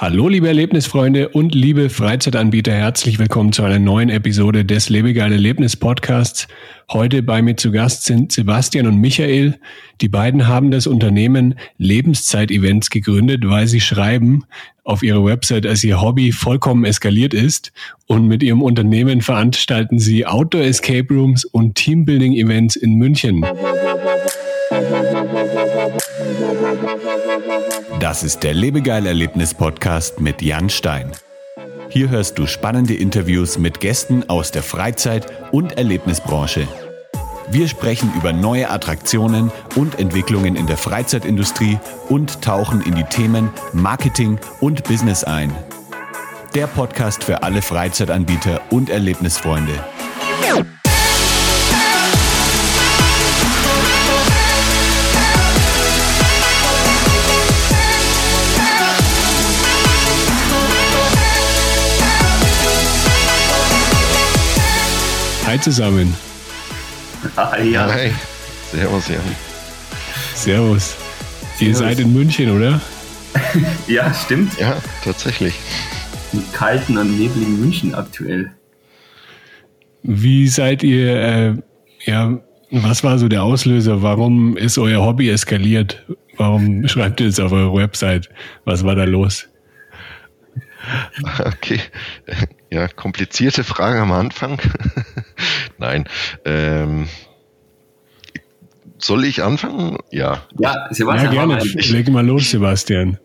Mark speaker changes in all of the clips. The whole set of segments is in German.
Speaker 1: Hallo liebe Erlebnisfreunde und liebe Freizeitanbieter, herzlich willkommen zu einer neuen Episode des Lebegeil Erlebnis Podcasts. Heute bei mir zu Gast sind Sebastian und Michael. Die beiden haben das Unternehmen Lebenszeit-Events gegründet, weil sie schreiben auf ihrer Website, dass ihr Hobby vollkommen eskaliert ist und mit ihrem Unternehmen veranstalten sie Outdoor Escape Rooms und Teambuilding Events in München.
Speaker 2: Das ist der Lebegeil-Erlebnis-Podcast mit Jan Stein. Hier hörst du spannende Interviews mit Gästen aus der Freizeit- und Erlebnisbranche. Wir sprechen über neue Attraktionen und Entwicklungen in der Freizeitindustrie und tauchen in die Themen Marketing und Business ein. Der Podcast für alle Freizeitanbieter und Erlebnisfreunde.
Speaker 1: Hi zusammen.
Speaker 3: Hi, ja.
Speaker 4: Hi. Servus, Jan.
Speaker 1: Servus. Ihr seid in München, oder?
Speaker 3: ja, stimmt.
Speaker 4: Ja, tatsächlich.
Speaker 3: Im kalten und nebligen München aktuell.
Speaker 1: Wie seid ihr, äh, ja, was war so der Auslöser? Warum ist euer Hobby eskaliert? Warum schreibt ihr es auf eurer Website? Was war da los?
Speaker 4: Okay. Ja, komplizierte Frage am Anfang. Nein. Ähm, soll ich anfangen? Ja.
Speaker 3: Ja,
Speaker 1: Ja,
Speaker 3: Sebastian,
Speaker 1: gerne.
Speaker 3: mach mal.
Speaker 1: Leg mal los, Sebastian.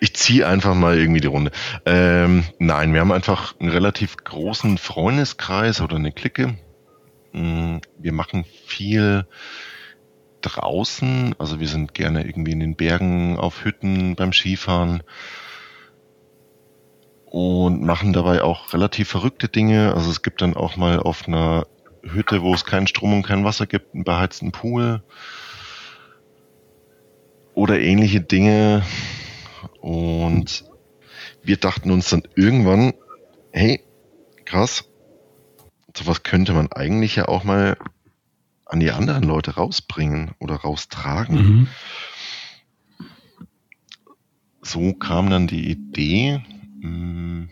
Speaker 4: Ich ziehe einfach mal irgendwie die Runde. Ähm, nein, wir haben einfach einen relativ großen Freundeskreis oder eine Clique. Mm, Wir machen viel draußen. Also wir sind gerne irgendwie in den Bergen, auf Hütten, beim Skifahren. Und machen dabei auch relativ verrückte Dinge. Also es gibt dann auch mal auf einer Hütte, wo es keinen Strom und kein Wasser gibt, einen beheizten Pool. Oder ähnliche Dinge. Und wir dachten uns dann irgendwann, hey, krass, sowas könnte man eigentlich ja auch mal an die anderen Leute rausbringen oder raustragen.
Speaker 1: Mhm.
Speaker 4: So kam dann die Idee, mh,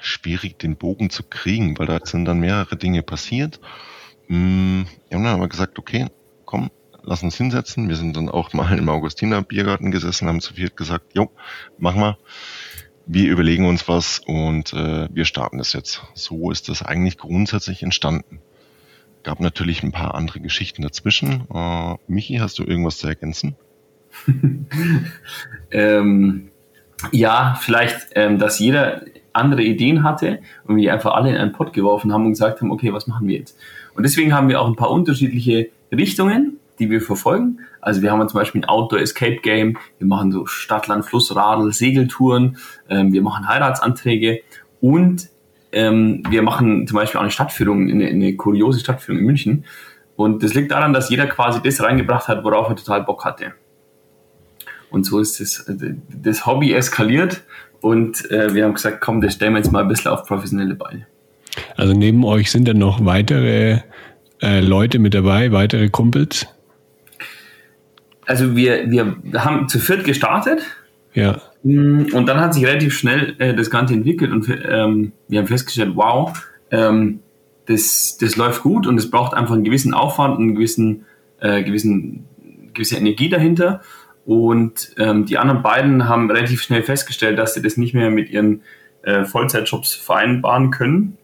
Speaker 4: schwierig den Bogen zu kriegen, weil da sind dann mehrere Dinge passiert. Mh, Wir haben dann aber gesagt, okay, komm, lass uns hinsetzen. Wir sind dann auch mal im Augustiner Biergarten gesessen, haben zu viert gesagt, jo, machen wir. Wir überlegen uns was und äh, wir starten das jetzt. So ist das eigentlich grundsätzlich entstanden. Gab natürlich ein paar andere Geschichten dazwischen. Äh, Michi, hast du irgendwas zu ergänzen?
Speaker 3: Ähm, ja, vielleicht, ähm, dass jeder andere Ideen hatte und wir einfach alle in einen Pott geworfen haben und gesagt haben, okay, was machen wir jetzt? Und deswegen haben wir auch ein paar unterschiedliche Richtungen, die wir verfolgen. Also wir haben zum Beispiel ein Outdoor Escape Game, wir machen so Stadtland, Flussradl, Segeltouren, ähm, wir machen Heiratsanträge und ähm, wir machen zum Beispiel auch eine Stadtführung, eine, eine kuriose Stadtführung in München. Und das liegt daran, dass jeder quasi das reingebracht hat, worauf er total Bock hatte. Und so ist das, das Hobby eskaliert und äh, wir haben gesagt, komm, das stellen wir jetzt mal ein bisschen auf professionelle Beine.
Speaker 1: Also neben euch sind dann noch weitere äh, Leute mit dabei, weitere Kumpels.
Speaker 3: Also wir, wir haben zu viert gestartet
Speaker 1: Ja.
Speaker 3: mm, und dann hat sich relativ schnell äh, das Ganze entwickelt und ähm, wir haben festgestellt, wow, ähm, das, das läuft gut und es braucht einfach einen gewissen Aufwand, einen gewissen, äh, gewissen, gewisse Energie dahinter. Und ähm, die anderen beiden haben relativ schnell festgestellt, dass sie das nicht mehr mit ihren äh, Vollzeitjobs vereinbaren können.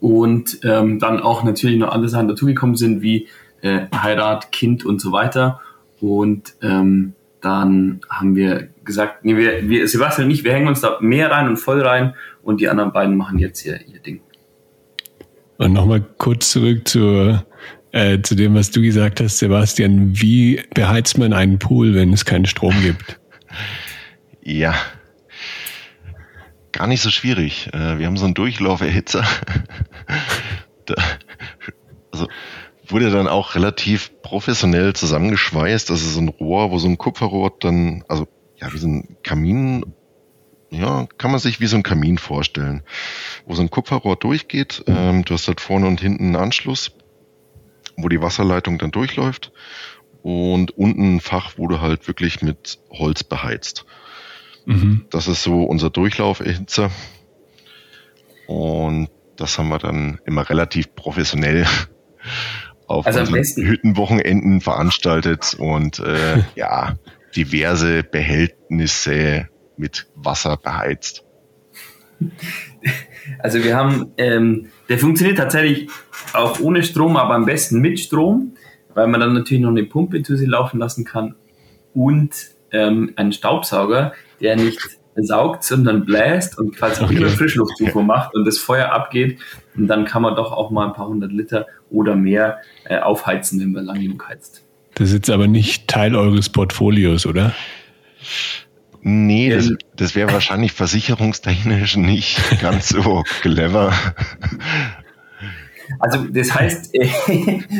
Speaker 3: Und ähm, dann auch natürlich noch andere Sachen dazugekommen sind, wie äh, Heirat, Kind und so weiter. Und ähm, dann haben wir gesagt, nee, wir, wir, Sebastian und ich, wir hängen uns da mehr rein und voll rein und die anderen beiden machen jetzt ihr, ihr Ding.
Speaker 1: Und nochmal kurz zurück zu, äh, zu dem, was du gesagt hast, Sebastian. Wie beheizt man einen Pool, wenn es keinen Strom gibt?
Speaker 4: Ja. Gar nicht so schwierig. Äh, Wir haben so einen Durchlauferhitzer. Also wurde dann auch relativ professionell zusammengeschweißt. Das ist so ein Rohr, wo so ein Kupferrohr dann, also ja, wie so ein Kamin, ja, kann man sich wie so ein Kamin vorstellen, wo so ein Kupferrohr durchgeht. Ähm, du hast halt vorne und hinten einen Anschluss, wo die Wasserleitung dann durchläuft und unten ein Fach, du halt wirklich mit Holz beheizt. Mhm. Das ist so unser Durchlauferhitzer. Und das haben wir dann immer relativ professionell auf also Hüttenwochenenden veranstaltet und äh, ja, diverse Behältnisse mit Wasser beheizt.
Speaker 3: Also wir haben, ähm, der funktioniert tatsächlich auch ohne Strom, aber am besten mit Strom, weil man dann natürlich noch eine Pumpe zu sich laufen lassen kann und ähm, einen Staubsauger, der nicht saugt, sondern bläst und quasi okay. immer Frischluftzufuhr macht und das Feuer abgeht. Und dann kann man doch auch mal ein paar hundert Liter oder mehr äh, aufheizen, wenn man lang genug heizt.
Speaker 1: Das ist jetzt aber nicht Teil eures Portfolios, oder?
Speaker 4: Nee, das, das wäre wahrscheinlich versicherungstechnisch nicht ganz so clever.
Speaker 3: Also das heißt, äh,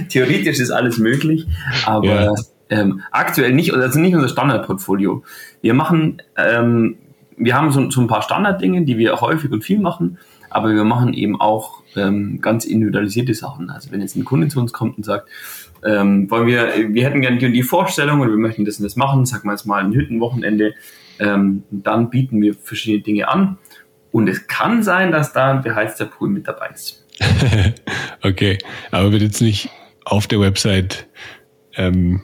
Speaker 3: theoretisch ist alles möglich, aber ja. ähm, aktuell nicht, also nicht unser Standardportfolio. Wir machen ähm, wir haben so, so ein paar Standarddinge, die wir häufig und viel machen, aber wir machen eben auch ähm, ganz individualisierte Sachen. Also wenn jetzt ein Kunde zu uns kommt und sagt, ähm, wollen wir, wir hätten gerne die und die Vorstellung und wir möchten das und das machen, sagen wir jetzt mal ein Hüttenwochenende, ähm, dann bieten wir verschiedene Dinge an. Und es kann sein, dass da ein beheizter Pool mit dabei ist.
Speaker 1: okay, aber wird jetzt nicht auf der Website ähm,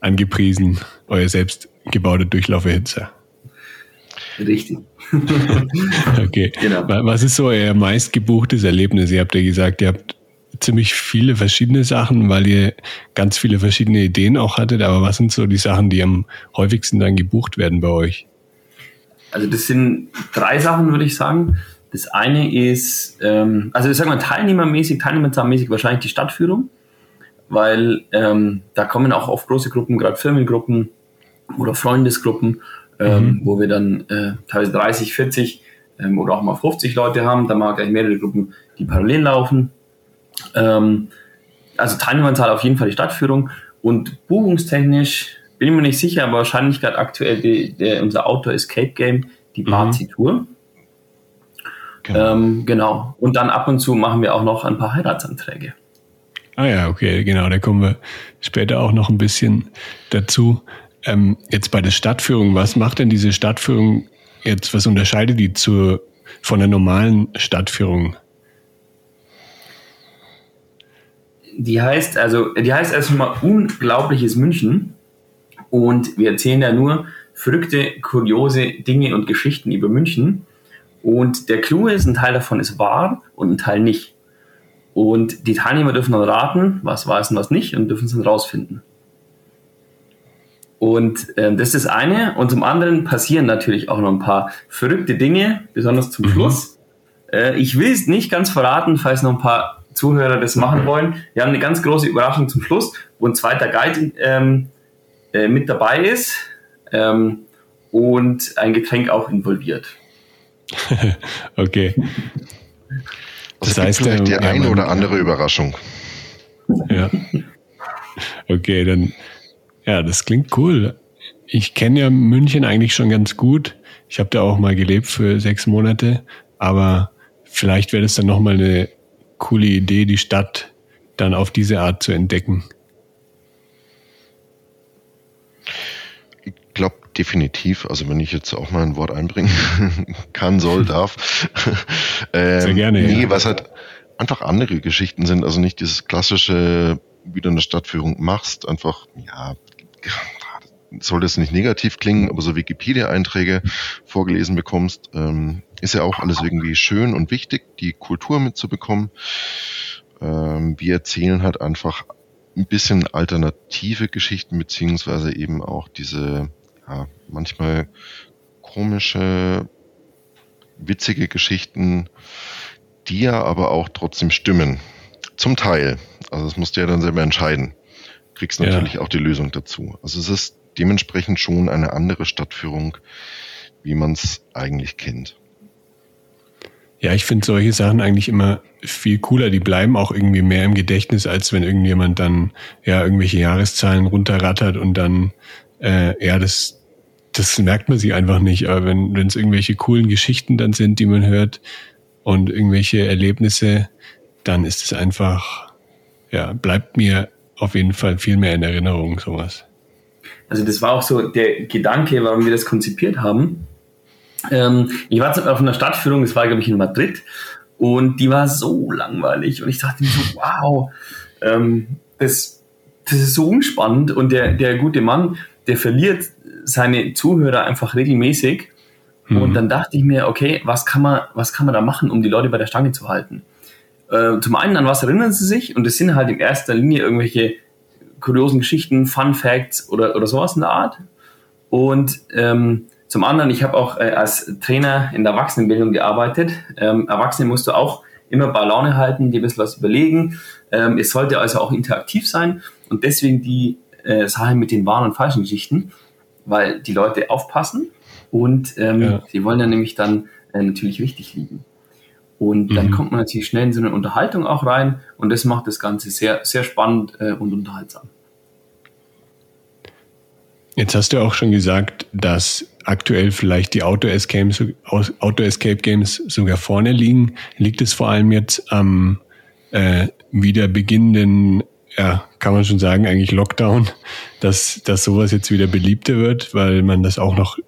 Speaker 1: angepriesen, euer selbst gebauter Durchlauferhitzer.
Speaker 3: Richtig.
Speaker 1: okay. Genau. Was ist so euer meistgebuchtes Erlebnis? Ihr habt ja gesagt, ihr habt ziemlich viele verschiedene Sachen, weil ihr ganz viele verschiedene Ideen auch hattet. Aber was sind so die Sachen, die am häufigsten dann gebucht werden bei euch?
Speaker 3: Also das sind drei Sachen, würde ich sagen. Das eine ist, ähm, also ich sage mal teilnehmermäßig, teilnehmerzahlmäßig wahrscheinlich die Stadtführung, weil ähm, da kommen auch oft große Gruppen, gerade Firmengruppen oder Freundesgruppen ähm, mhm. wo wir dann äh, teilweise 30, 40 ähm, oder auch mal 50 Leute haben. Da mal gleich mehrere Gruppen, die parallel laufen. Ähm, also Teilnehmerzahl auf jeden Fall die Stadtführung und buchungstechnisch bin ich mir nicht sicher, aber wahrscheinlich gerade aktuell die, der, unser Outdoor Escape Game, die Bazi mhm. Tour. Genau. Ähm, genau. Und dann ab und zu machen wir auch noch ein paar Heiratsanträge.
Speaker 1: Ah ja, okay, genau. Da kommen wir später auch noch ein bisschen dazu. Ähm, jetzt bei der Stadtführung, was macht denn diese Stadtführung jetzt, was unterscheidet die zur, von der normalen Stadtführung?
Speaker 3: Die heißt, also, die heißt erstmal Unglaubliches München und wir erzählen ja nur verrückte, kuriose Dinge und Geschichten über München. Und der Clou ist, ein Teil davon ist wahr und ein Teil nicht. Und die Teilnehmer dürfen dann raten, was wahr ist und was nicht, und dürfen es dann rausfinden. Und ähm, das ist das eine. Und zum anderen passieren natürlich auch noch ein paar verrückte Dinge, besonders zum mhm. Schluss. Äh, ich will es nicht ganz verraten, falls noch ein paar Zuhörer das machen wollen. Wir haben eine ganz große Überraschung zum Schluss, wo ein zweiter Guide ähm, äh, mit dabei ist ähm, und ein Getränk auch involviert.
Speaker 1: okay.
Speaker 4: Das, das heißt, vielleicht die ja, eine oder andere Überraschung.
Speaker 1: Ja. Okay, dann ja, das klingt cool. Ich kenne ja München eigentlich schon ganz gut. Ich habe da auch mal gelebt für sechs Monate, aber vielleicht wäre das dann nochmal eine coole Idee, die Stadt dann auf diese Art zu entdecken.
Speaker 4: Ich glaube definitiv, also wenn ich jetzt auch mal ein Wort einbringen kann, soll, darf.
Speaker 1: ähm, Sehr gerne.
Speaker 4: Nee, ja. was halt einfach andere Geschichten sind, also nicht dieses klassische, wie du eine Stadtführung machst, einfach, ja, soll das nicht negativ klingen, aber so Wikipedia-Einträge vorgelesen bekommst, ähm, ist ja auch alles irgendwie schön und wichtig, die Kultur mitzubekommen. Ähm, wir erzählen halt einfach ein bisschen alternative Geschichten, beziehungsweise eben auch diese ja, manchmal komische, witzige Geschichten, die ja aber auch trotzdem stimmen. Zum Teil. Also das musst du ja dann selber entscheiden kriegst natürlich ja. auch die Lösung dazu. Also es ist dementsprechend schon eine andere Stadtführung, wie man es eigentlich kennt.
Speaker 1: Ja, ich finde solche Sachen eigentlich immer viel cooler. Die bleiben auch irgendwie mehr im Gedächtnis, als wenn irgendjemand dann ja irgendwelche Jahreszahlen runterrattert und dann äh, ja das das merkt man sich einfach nicht. Aber wenn wenn es irgendwelche coolen Geschichten dann sind, die man hört und irgendwelche Erlebnisse, dann ist es einfach ja bleibt mir auf jeden Fall viel mehr in Erinnerung, sowas.
Speaker 3: Also das war auch so der Gedanke, warum wir das konzipiert haben. Ähm, ich war auf einer Stadtführung, das war glaube ich in Madrid, und die war so langweilig und ich dachte mir so, wow, ähm, das, das ist so unspannend und der, der gute Mann, der verliert seine Zuhörer einfach regelmäßig. Mhm. Und dann dachte ich mir, okay, was kann man, was kann man da machen, um die Leute bei der Stange zu halten? Äh, zum einen, an was erinnern sie sich? Und das sind halt in erster Linie irgendwelche kuriosen Geschichten, Fun Facts oder, oder sowas in der Art. Und ähm, zum anderen, ich habe auch äh, als Trainer in der Erwachsenenbildung gearbeitet. Ähm, Erwachsene musst du auch immer bei Laune halten, dir ein bisschen was überlegen. Ähm, es sollte also auch interaktiv sein und deswegen die äh, Sache mit den wahren und falschen Geschichten, weil die Leute aufpassen und ähm, ja. sie wollen dann nämlich dann äh, natürlich richtig liegen. Und dann mhm. kommt man natürlich schnell in so eine Unterhaltung auch rein und das macht das Ganze sehr, sehr spannend äh, und unterhaltsam.
Speaker 1: Jetzt hast du auch schon gesagt, dass aktuell vielleicht die Auto-Escape Auto Games sogar vorne liegen. Liegt es vor allem jetzt am äh, wieder beginnenden, ja, kann man schon sagen, eigentlich Lockdown, dass, dass sowas jetzt wieder beliebter wird, weil man das auch noch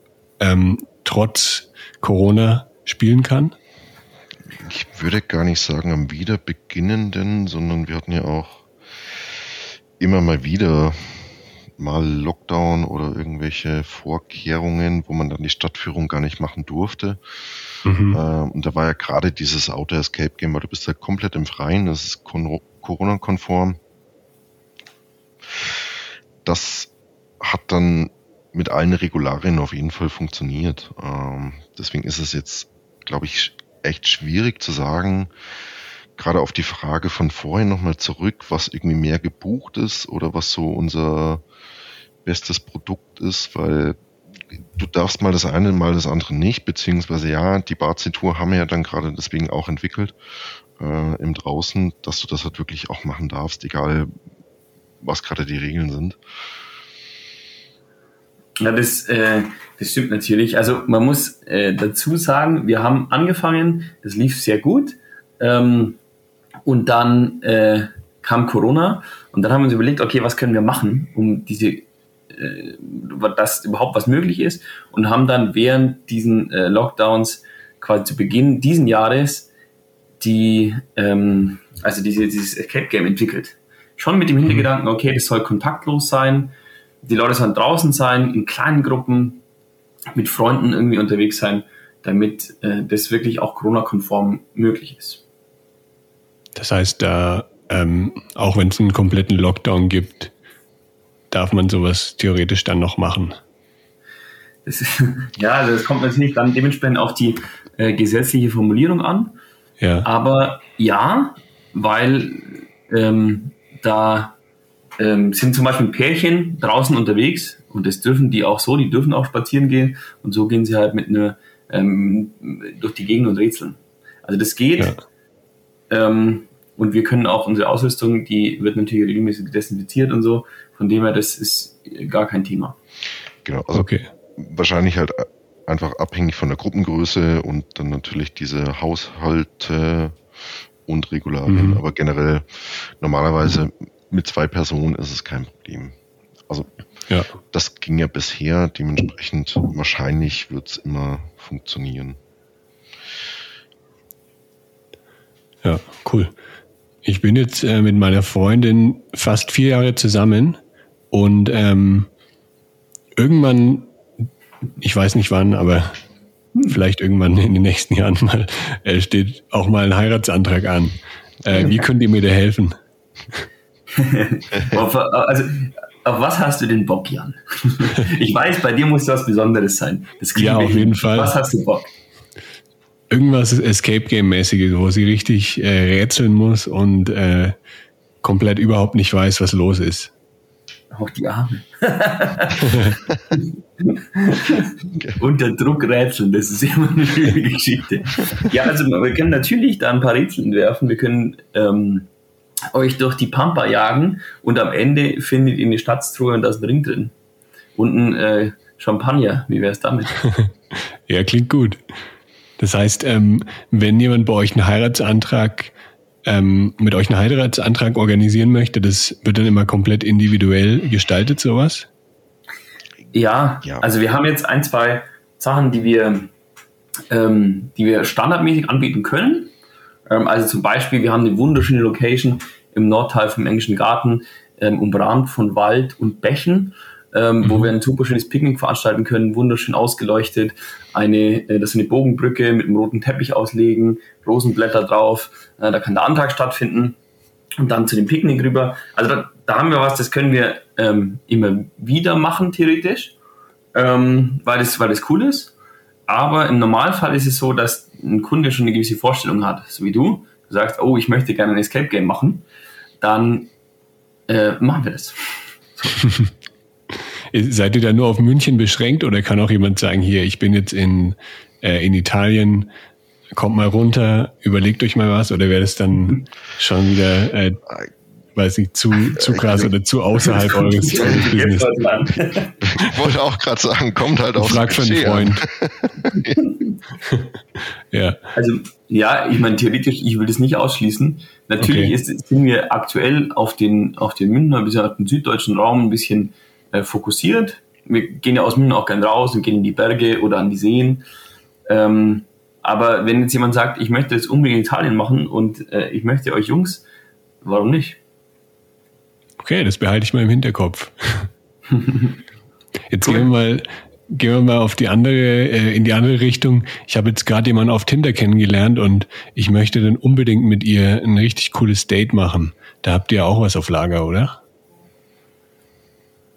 Speaker 1: ähm, trotz Corona spielen kann?
Speaker 4: Ich würde gar nicht sagen am Wiederbeginnenden, sondern wir hatten ja auch immer mal wieder mal Lockdown oder irgendwelche Vorkehrungen, wo man dann die Stadtführung gar nicht machen durfte. Mhm. Äh, und da war ja gerade dieses Auto Escape Game, weil du bist ja komplett im Freien, das ist Corona-konform. Das hat dann mit allen Regularien auf jeden Fall funktioniert. Ähm, deswegen ist es jetzt, glaube ich, echt schwierig zu sagen, gerade auf die Frage von vorhin nochmal zurück, was irgendwie mehr gebucht ist oder was so unser bestes Produkt ist, weil du darfst mal das eine, mal das andere nicht, beziehungsweise ja, die Barzi-Tour haben wir ja dann gerade deswegen auch entwickelt äh, im Draußen, dass du das halt wirklich auch machen darfst, egal was gerade die Regeln sind.
Speaker 3: Ja, das, äh, das stimmt natürlich. Also man muss äh, dazu sagen, wir haben angefangen, das lief sehr gut. Ähm, und dann äh, kam Corona und dann haben wir uns überlegt, okay, was können wir machen, um diese, äh, dass überhaupt was möglich ist und haben dann während diesen äh, Lockdowns quasi zu Beginn diesen Jahres die, ähm, also diese, dieses Escape Game entwickelt. Schon mit dem mhm. Hintergedanken, okay, das soll kontaktlos sein, die Leute sollen draußen sein, in kleinen Gruppen, mit Freunden irgendwie unterwegs sein, damit äh, das wirklich auch Corona-konform möglich ist.
Speaker 1: Das heißt, da, ähm, auch wenn es einen kompletten Lockdown gibt, darf man sowas theoretisch dann noch machen.
Speaker 3: Das ist, ja, also das kommt natürlich dann dementsprechend auf die äh, gesetzliche Formulierung an. Ja. Aber ja, weil ähm, da ähm, sind zum Beispiel Pärchen draußen unterwegs und das dürfen die auch so, die dürfen auch spazieren gehen und so gehen sie halt mit einer ähm, durch die Gegend und rätseln. Also das geht. Ja. Ähm, und wir können auch unsere Ausrüstung, die wird natürlich regelmäßig desinfiziert und so. Von dem her, das ist gar kein Thema.
Speaker 4: Genau, also okay. wahrscheinlich halt einfach abhängig von der Gruppengröße und dann natürlich diese Haushalte und Regularien. Mhm. Aber generell normalerweise mit zwei Personen ist es kein Problem. Also ja. das ging ja bisher, dementsprechend wahrscheinlich wird es immer funktionieren.
Speaker 1: Ja, cool. Ich bin jetzt äh, mit meiner Freundin fast vier Jahre zusammen und ähm, irgendwann, ich weiß nicht wann, aber vielleicht irgendwann in den nächsten Jahren mal, äh, steht auch mal ein Heiratsantrag an. Äh, wie könnt ihr mir da helfen?
Speaker 3: also, auf was hast du den Bock, Jan? ich weiß, bei dir muss was Besonderes sein.
Speaker 1: ja, auf jeden Fall.
Speaker 3: Was hast du Bock?
Speaker 1: Irgendwas Escape Game-mäßiges, wo sie richtig äh, rätseln muss und äh, komplett überhaupt nicht weiß, was los ist.
Speaker 3: Auch die Arme. Unter Druck rätseln, das ist immer eine schwierige Geschichte. Ja, also wir können natürlich da ein paar Rätsel entwerfen. Wir können ähm, euch durch die Pampa jagen und am Ende findet ihr eine Stadtstruhe und da ist ein Ring drin. Und ein äh, Champagner. Wie wäre es damit?
Speaker 1: ja, klingt gut. Das heißt, ähm, wenn jemand bei euch einen Heiratsantrag ähm, mit euch einen Heiratsantrag organisieren möchte, das wird dann immer komplett individuell gestaltet, sowas?
Speaker 3: Ja, ja. also wir haben jetzt ein, zwei Sachen, die wir ähm, die wir standardmäßig anbieten können. Ähm, also zum Beispiel, wir haben eine wunderschöne Location im Nordteil vom Englischen Garten, ähm, umrahmt von Wald und Bächen. Ähm, mhm. wo wir ein super schönes Picknick veranstalten können, wunderschön ausgeleuchtet. Eine, äh, das ist eine Bogenbrücke mit einem roten Teppich auslegen, Rosenblätter drauf. Äh, da kann der Antrag stattfinden und dann zu dem Picknick rüber. Also da, da haben wir was, das können wir ähm, immer wieder machen, theoretisch, ähm, weil, das, weil das cool ist. Aber im Normalfall ist es so, dass ein Kunde schon eine gewisse Vorstellung hat, so wie du. Du sagst, oh, ich möchte gerne ein Escape Game machen. Dann äh, machen wir das.
Speaker 1: Seid ihr da nur auf München beschränkt oder kann auch jemand sagen, hier, ich bin jetzt in, äh, in Italien, kommt mal runter, überlegt euch mal was oder wäre das dann schon wieder äh, weiß nicht, zu, zu krass oder zu außerhalb eures Business.
Speaker 4: Ich wollte auch gerade sagen, kommt halt auf
Speaker 1: Frag für einen Freund.
Speaker 3: ja. Also, ja, ich meine, theoretisch, ich will das nicht ausschließen. Natürlich okay. ist, sind wir aktuell auf den, auf den Münchner, bis auf den süddeutschen Raum ein bisschen äh, fokussiert. Wir gehen ja aus München auch gern raus und gehen in die Berge oder an die Seen. Ähm, aber wenn jetzt jemand sagt, ich möchte das unbedingt in Italien machen und äh, ich möchte euch Jungs, warum nicht?
Speaker 1: Okay, das behalte ich mal im Hinterkopf. Jetzt cool. gehen wir mal gehen wir mal auf die andere, äh, in die andere Richtung. Ich habe jetzt gerade jemanden auf Tinder kennengelernt und ich möchte dann unbedingt mit ihr ein richtig cooles Date machen. Da habt ihr auch was auf Lager, oder?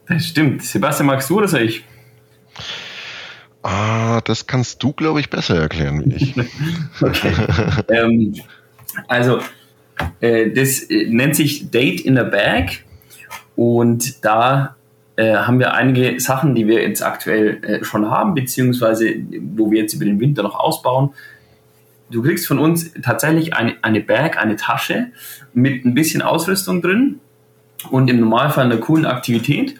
Speaker 3: Das stimmt. Sebastian, magst du oder soll ich?
Speaker 4: Ah, das kannst du, glaube ich, besser erklären wie ich.
Speaker 3: okay. ähm, also, äh, das äh, nennt sich Date in a Bag. Und da äh, haben wir einige Sachen, die wir jetzt aktuell äh, schon haben, beziehungsweise wo wir jetzt über den Winter noch ausbauen. Du kriegst von uns tatsächlich eine, eine Bag, eine Tasche mit ein bisschen Ausrüstung drin und im Normalfall einer coolen Aktivität,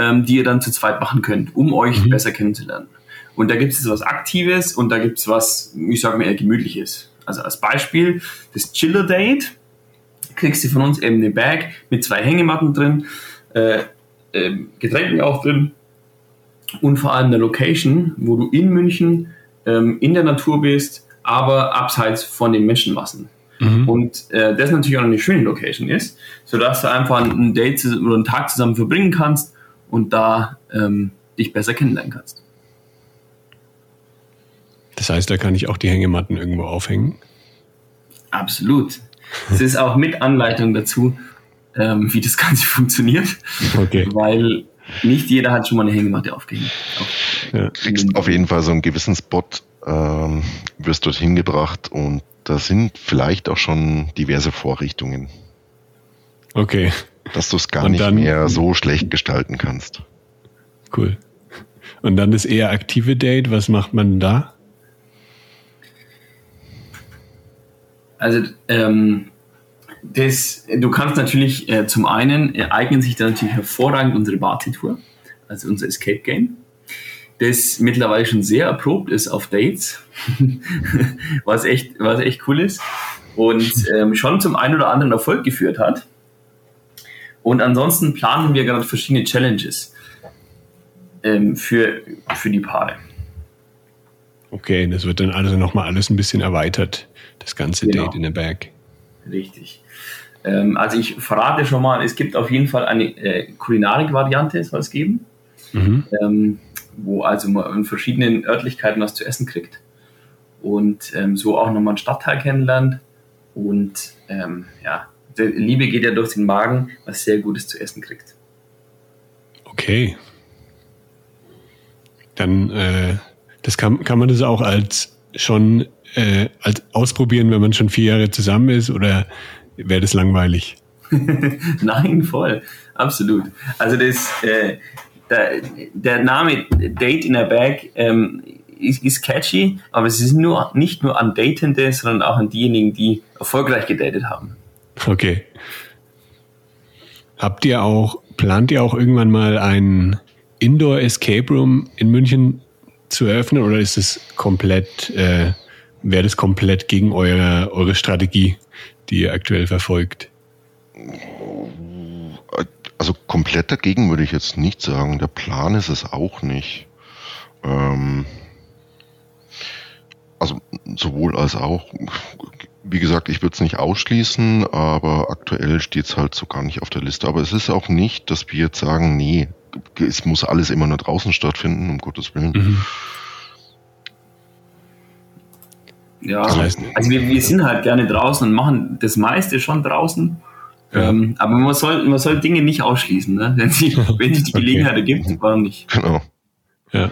Speaker 3: ähm, die ihr dann zu zweit machen könnt, um euch mhm. besser kennenzulernen. Und da gibt es was Aktives und da gibt es was, ich sage mal, eher Gemütliches. Also als Beispiel das Chiller Date kriegst du von uns eben eine Bag mit zwei Hängematten drin, äh, äh, Getränken auch drin und vor allem eine Location, wo du in München ähm, in der Natur bist, aber abseits von den Menschenmassen. Mhm. Und äh, das natürlich auch eine schöne Location ist, sodass du einfach ein Date oder einen Tag zusammen verbringen kannst und da ähm, dich besser kennenlernen kannst.
Speaker 1: Das heißt, da kann ich auch die Hängematten irgendwo aufhängen?
Speaker 3: Absolut. Es ist auch mit Anleitung dazu, ähm, wie das Ganze funktioniert. Okay. Weil nicht jeder hat schon mal eine Hängematte aufgehängt.
Speaker 4: Auf, ja. Kriegst auf jeden Fall so einen gewissen Spot, ähm, wirst dorthin gebracht und da sind vielleicht auch schon diverse Vorrichtungen.
Speaker 1: Okay.
Speaker 4: Dass du es gar und nicht dann, mehr so schlecht gestalten kannst.
Speaker 1: Cool. Und dann das eher aktive Date, was macht man da?
Speaker 3: Also ähm, das, du kannst natürlich äh, zum einen äh, eignen sich da natürlich hervorragend unsere Party-Tour, also unser Escape Game, das mittlerweile schon sehr erprobt ist auf Dates, was echt, was echt cool ist und ähm, schon zum einen oder anderen Erfolg geführt hat. Und ansonsten planen wir gerade verschiedene Challenges ähm, für, für die Paare.
Speaker 1: Okay, das wird dann also nochmal alles ein bisschen erweitert, das ganze genau. Date in der Bag.
Speaker 3: Richtig. Ähm, also ich verrate schon mal, es gibt auf jeden Fall eine äh, Kulinarik-Variante, soll es geben, mhm. ähm, wo also man in verschiedenen Örtlichkeiten was zu essen kriegt und ähm, so auch nochmal einen Stadtteil kennenlernt und ähm, ja, Liebe geht ja durch den Magen, was sehr Gutes zu essen kriegt.
Speaker 1: Okay. Dann äh, das kann, kann man das auch als schon äh, als ausprobieren, wenn man schon vier Jahre zusammen ist oder wäre das langweilig?
Speaker 3: Nein, voll, absolut. Also das, äh, der, der, Name Date in a Bag ähm, ist, ist, catchy, aber es ist nur, nicht nur an Datende, sondern auch an diejenigen, die erfolgreich gedatet haben.
Speaker 1: Okay. Habt ihr auch, plant ihr auch irgendwann mal ein Indoor Escape Room in München zu eröffnen oder ist es komplett, äh, wäre das komplett gegen eure, eure Strategie, die ihr aktuell verfolgt?
Speaker 4: Also komplett dagegen würde ich jetzt nicht sagen. Der Plan ist es auch nicht. Ähm, sowohl als auch. Wie gesagt, ich würde es nicht ausschließen, aber aktuell steht es halt so gar nicht auf der Liste. Aber es ist auch nicht, dass wir jetzt sagen, nee, es muss alles immer nur draußen stattfinden, um Gottes Willen. Mhm.
Speaker 3: Ja, heißt, also wir, wir sind halt gerne draußen und machen das meiste schon draußen. Ja. Ähm, aber man soll, man soll Dinge nicht ausschließen, ne? wenn, sie, wenn sich die Gelegenheit okay. ergibt, warum nicht? Genau.
Speaker 1: Ja.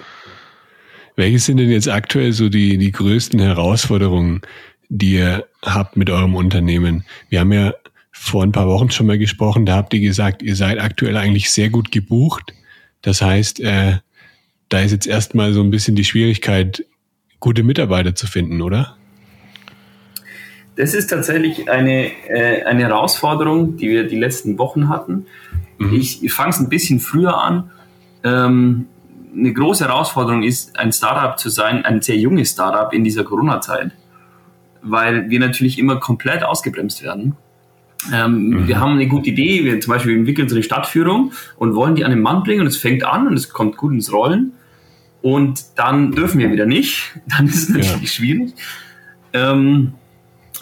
Speaker 1: Welche sind denn jetzt aktuell so die, die größten Herausforderungen, die ihr habt mit eurem Unternehmen? Wir haben ja vor ein paar Wochen schon mal gesprochen, da habt ihr gesagt, ihr seid aktuell eigentlich sehr gut gebucht. Das heißt, äh, da ist jetzt erstmal so ein bisschen die Schwierigkeit, gute Mitarbeiter zu finden, oder?
Speaker 3: Das ist tatsächlich eine, äh, eine Herausforderung, die wir die letzten Wochen hatten. Mhm. Ich, ich fange es ein bisschen früher an. Ähm, eine große Herausforderung ist, ein Startup zu sein, ein sehr junges Startup in dieser Corona-Zeit, weil wir natürlich immer komplett ausgebremst werden. Ähm, mhm. Wir haben eine gute Idee, wir zum Beispiel entwickeln so eine Stadtführung und wollen die an den Mann bringen und es fängt an und es kommt gut ins Rollen und dann dürfen wir wieder nicht. Dann ist es natürlich ja. schwierig. Ähm,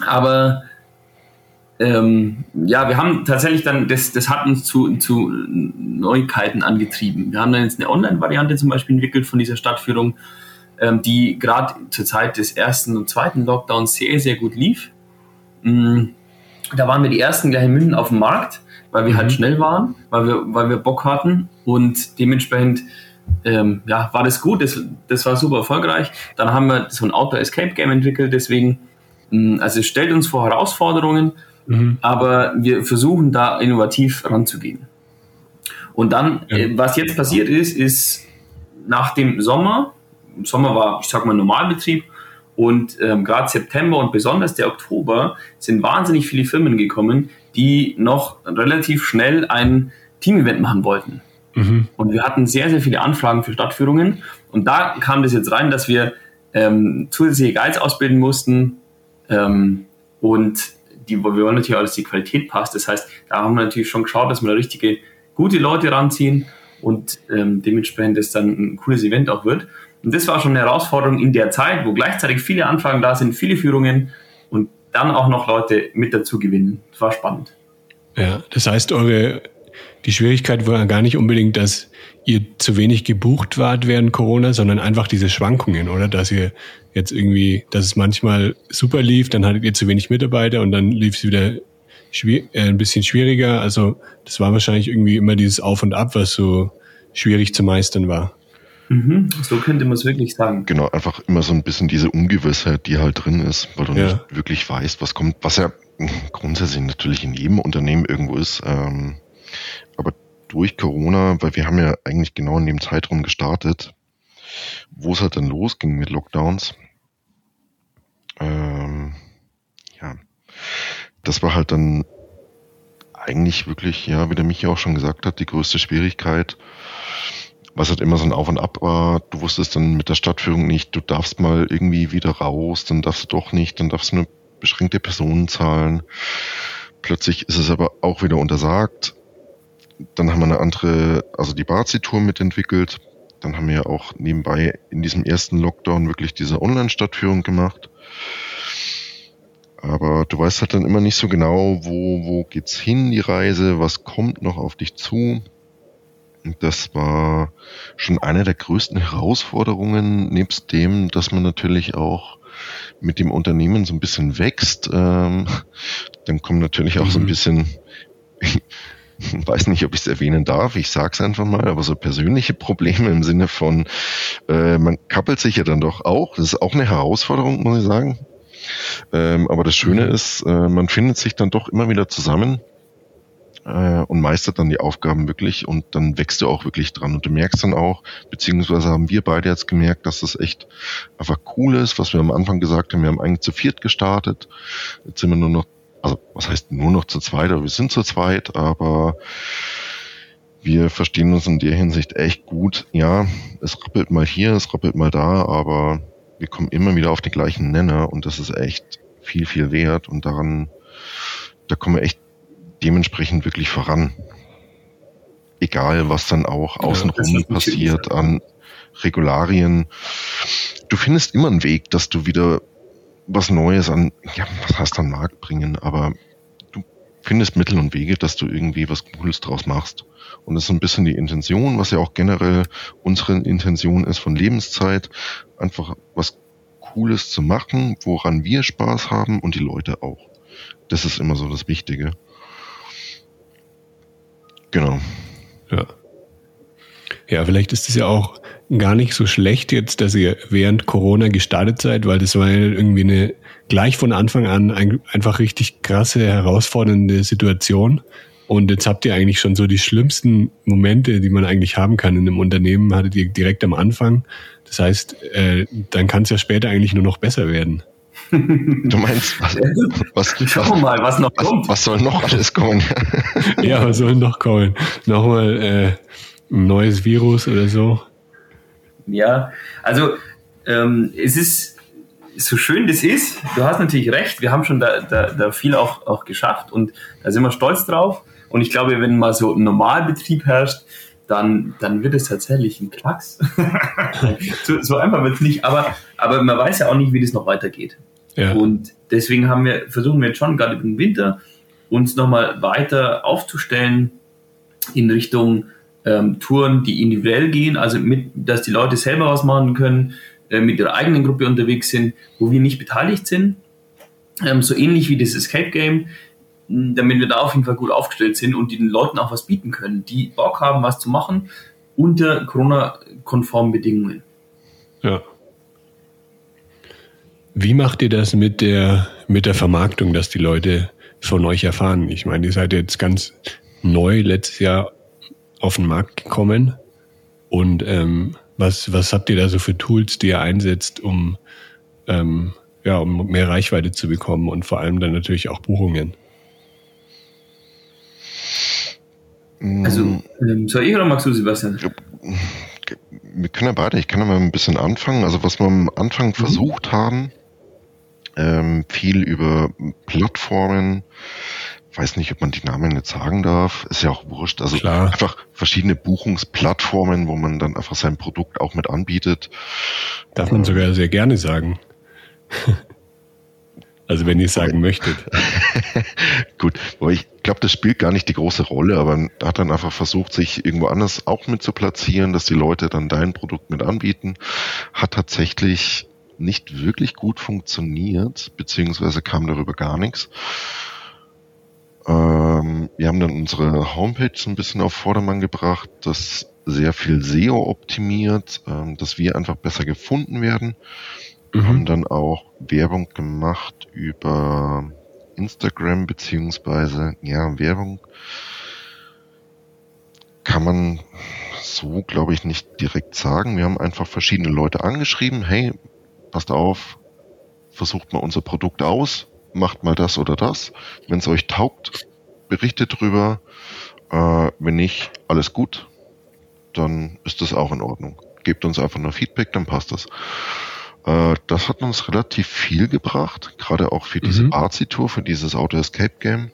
Speaker 3: aber ähm, ja, wir haben tatsächlich dann, das, das hat uns zu, zu Neuigkeiten angetrieben. Wir haben dann jetzt eine Online-Variante zum Beispiel entwickelt von dieser Stadtführung, ähm, die gerade zur Zeit des ersten und zweiten Lockdowns sehr, sehr gut lief. Mhm. Da waren wir die ersten gleich in München auf dem Markt, weil wir halt mhm. schnell waren, weil wir, weil wir Bock hatten und dementsprechend ähm, ja, war das gut, das, das war super erfolgreich. Dann haben wir so ein Outdoor-Escape-Game entwickelt, deswegen, mh, also es stellt uns vor Herausforderungen, mhm. aber wir versuchen da innovativ ranzugehen. Und dann, ja. äh, was jetzt passiert ist, ist nach dem Sommer, Sommer war, ich sag mal, Normalbetrieb und ähm, gerade September und besonders der Oktober sind wahnsinnig viele Firmen gekommen, die noch relativ schnell ein Team-Event machen wollten. Mhm. Und wir hatten sehr, sehr viele Anfragen für Stadtführungen. Und da kam das jetzt rein, dass wir ähm, zusätzliche Guides ausbilden mussten. Ähm, und die, wir wollen natürlich auch, dass die Qualität passt. Das heißt, da haben wir natürlich schon geschaut, dass wir da richtige, gute Leute ranziehen und ähm, dementsprechend das dann ein cooles Event auch wird. Und das war schon eine Herausforderung in der Zeit, wo gleichzeitig viele Anfragen da sind, viele Führungen und dann auch noch Leute mit dazu gewinnen. Das war spannend.
Speaker 1: Ja, das heißt, eure die Schwierigkeit war gar nicht unbedingt, dass ihr zu wenig gebucht wart während Corona, sondern einfach diese Schwankungen, oder? Dass ihr jetzt irgendwie, dass es manchmal super lief, dann hattet ihr zu wenig Mitarbeiter und dann lief es wieder äh, ein bisschen schwieriger. Also das war wahrscheinlich irgendwie immer dieses Auf und Ab, was so schwierig zu meistern war.
Speaker 3: Mhm, so könnte man es wirklich sagen.
Speaker 4: Genau, einfach immer so ein bisschen diese Ungewissheit, die halt drin ist, weil du ja. nicht wirklich weißt, was kommt, was ja grundsätzlich natürlich in jedem Unternehmen irgendwo ist. Ähm, aber durch Corona, weil wir haben ja eigentlich genau in dem Zeitraum gestartet, wo es halt dann losging mit Lockdowns. Ähm, ja, das war halt dann eigentlich wirklich, ja, wie der Michi auch schon gesagt hat, die größte Schwierigkeit, was halt immer so ein Auf und Ab war. Du wusstest dann mit der Stadtführung nicht, du darfst mal irgendwie wieder raus, dann darfst du doch nicht, dann darfst du nur beschränkte Personenzahlen. Plötzlich ist es aber auch wieder untersagt. Dann haben wir eine andere, also die Bazi-Tour mitentwickelt. Dann haben wir auch nebenbei in diesem ersten Lockdown wirklich diese Online-Stadtführung gemacht. Aber du weißt halt dann immer nicht so genau, wo, wo geht's hin, die Reise, was kommt noch auf dich zu. Und das war schon eine der größten Herausforderungen, nebst dem, dass man natürlich auch mit dem Unternehmen so ein bisschen wächst. Ähm, dann kommen natürlich auch so ein mhm. bisschen weiß nicht, ob ich es erwähnen darf, ich sage es einfach mal, aber so persönliche Probleme im Sinne von, äh, man kappelt sich ja dann doch auch, das ist auch eine Herausforderung, muss ich sagen. Ähm, aber das Schöne mhm. ist, äh, man findet sich dann doch immer wieder zusammen äh, und meistert dann die Aufgaben wirklich und dann wächst du auch wirklich dran und du merkst dann auch, beziehungsweise haben wir beide jetzt gemerkt, dass das echt einfach cool ist, was wir am Anfang gesagt haben, wir haben eigentlich zu viert gestartet, jetzt sind wir nur noch also was heißt nur noch zu zweit, aber wir sind zu zweit, aber wir verstehen uns in der Hinsicht echt gut. Ja, es rappelt mal hier, es rappelt mal da, aber wir kommen immer wieder auf den gleichen Nenner und das ist echt viel, viel wert und daran, da kommen wir echt dementsprechend wirklich voran. Egal, was dann auch außenrum ja, passiert an Regularien. Du findest immer einen Weg, dass du wieder was Neues an, ja, was heißt an Markt bringen, aber du findest Mittel und Wege, dass du irgendwie was Cooles draus machst. Und das ist ein bisschen die Intention, was ja auch generell unsere Intention ist von Lebenszeit, einfach was Cooles zu machen, woran wir Spaß haben und die Leute auch. Das ist immer so das Wichtige. Genau.
Speaker 1: Ja. Ja, vielleicht ist es ja auch gar nicht so schlecht jetzt, dass ihr während Corona gestartet seid, weil das war ja irgendwie eine gleich von Anfang an ein, einfach richtig krasse, herausfordernde Situation. Und jetzt habt ihr eigentlich schon so die schlimmsten Momente, die man eigentlich haben kann in einem Unternehmen, hattet ihr direkt am Anfang. Das heißt, äh, dann kann es ja später eigentlich nur noch besser werden.
Speaker 4: Du meinst, was, was,
Speaker 3: Schauen wir mal, was noch
Speaker 4: was,
Speaker 3: kommt.
Speaker 4: was soll noch alles kommen?
Speaker 1: ja, was soll noch kommen? Nochmal äh, ein neues Virus oder so?
Speaker 3: Ja, also ähm, es ist so schön das ist, du hast natürlich recht, wir haben schon da, da, da viel auch, auch geschafft und da sind wir stolz drauf. Und ich glaube, wenn mal so ein Normalbetrieb herrscht, dann, dann wird es tatsächlich ein Klacks. so, so einfach wird es nicht, aber, aber man weiß ja auch nicht, wie das noch weitergeht.
Speaker 1: Ja.
Speaker 3: Und deswegen haben wir, versuchen wir jetzt schon gerade den Winter uns nochmal weiter aufzustellen in Richtung ähm, Touren, die individuell gehen, also mit, dass die Leute selber was machen können, äh, mit ihrer eigenen Gruppe unterwegs sind, wo wir nicht beteiligt sind. Ähm, so ähnlich wie das Escape Game, damit wir da auf jeden Fall gut aufgestellt sind und den Leuten auch was bieten können, die Bock haben, was zu machen unter Corona-konformen Bedingungen.
Speaker 1: Ja. Wie macht ihr das mit der, mit der Vermarktung, dass die Leute von euch erfahren? Ich meine, ihr seid jetzt ganz neu letztes Jahr auf den Markt gekommen. Und ähm, was, was habt ihr da so für Tools, die ihr einsetzt, um, ähm, ja, um mehr Reichweite zu bekommen und vor allem dann natürlich auch Buchungen?
Speaker 3: Also, ähm, soll ich oder magst du, Sebastian?
Speaker 4: Wir können ja beide, ich kann ja mal ein bisschen anfangen. Also was wir am Anfang versucht haben, ähm, viel über Plattformen, weiß nicht, ob man die Namen jetzt sagen darf, ist ja auch wurscht. Also
Speaker 1: Klar.
Speaker 4: einfach verschiedene Buchungsplattformen, wo man dann einfach sein Produkt auch mit anbietet.
Speaker 1: Darf man sogar sehr gerne sagen. also wenn ihr es sagen möchtet.
Speaker 4: Gut, aber ich glaube, das spielt gar nicht die große Rolle, aber man hat dann einfach versucht, sich irgendwo anders auch mit zu platzieren, dass die Leute dann dein Produkt mit anbieten. Hat tatsächlich nicht wirklich gut funktioniert, beziehungsweise kam darüber gar nichts. Ähm, wir haben dann unsere Homepage so ein bisschen auf Vordermann gebracht, das sehr viel SEO optimiert, ähm, dass wir einfach besser gefunden werden. Wir haben dann auch Werbung gemacht über Instagram beziehungsweise ja Werbung kann man so glaube ich nicht direkt sagen. Wir haben einfach verschiedene Leute angeschrieben, hey, passt auf, versucht mal unser Produkt aus, macht mal das oder das. Wenn es euch taugt, berichtet drüber. Äh, wenn nicht, alles gut, dann ist das auch in Ordnung. Gebt uns einfach nur Feedback, dann passt das. Äh, das hat uns relativ viel gebracht, gerade auch für diese
Speaker 1: Mhm.
Speaker 4: Arzi-Tour, für dieses Auto Escape Game.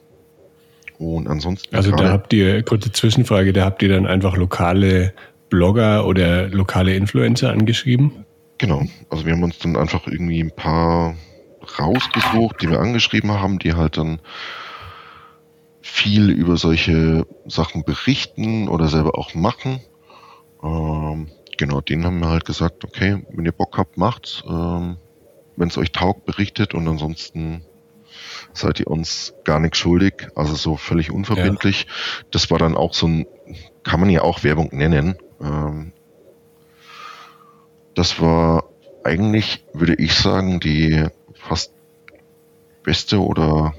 Speaker 4: Und ansonsten
Speaker 1: Also da habt ihr, kurze Zwischenfrage, da habt ihr dann einfach lokale Blogger oder lokale Influencer angeschrieben?
Speaker 4: Genau. Also wir haben uns dann einfach irgendwie ein paar rausgesucht, die wir angeschrieben haben, die halt dann viel über solche Sachen berichten oder selber auch machen. Ähm, genau, denen haben wir halt gesagt, okay, wenn ihr Bock habt, macht's. Ähm, wenn es euch taugt, berichtet und ansonsten seid ihr uns gar nichts schuldig. Also so völlig unverbindlich. Das war dann auch so ein, kann man ja auch Werbung nennen. Ähm, das war eigentlich, würde ich sagen, die fast beste oder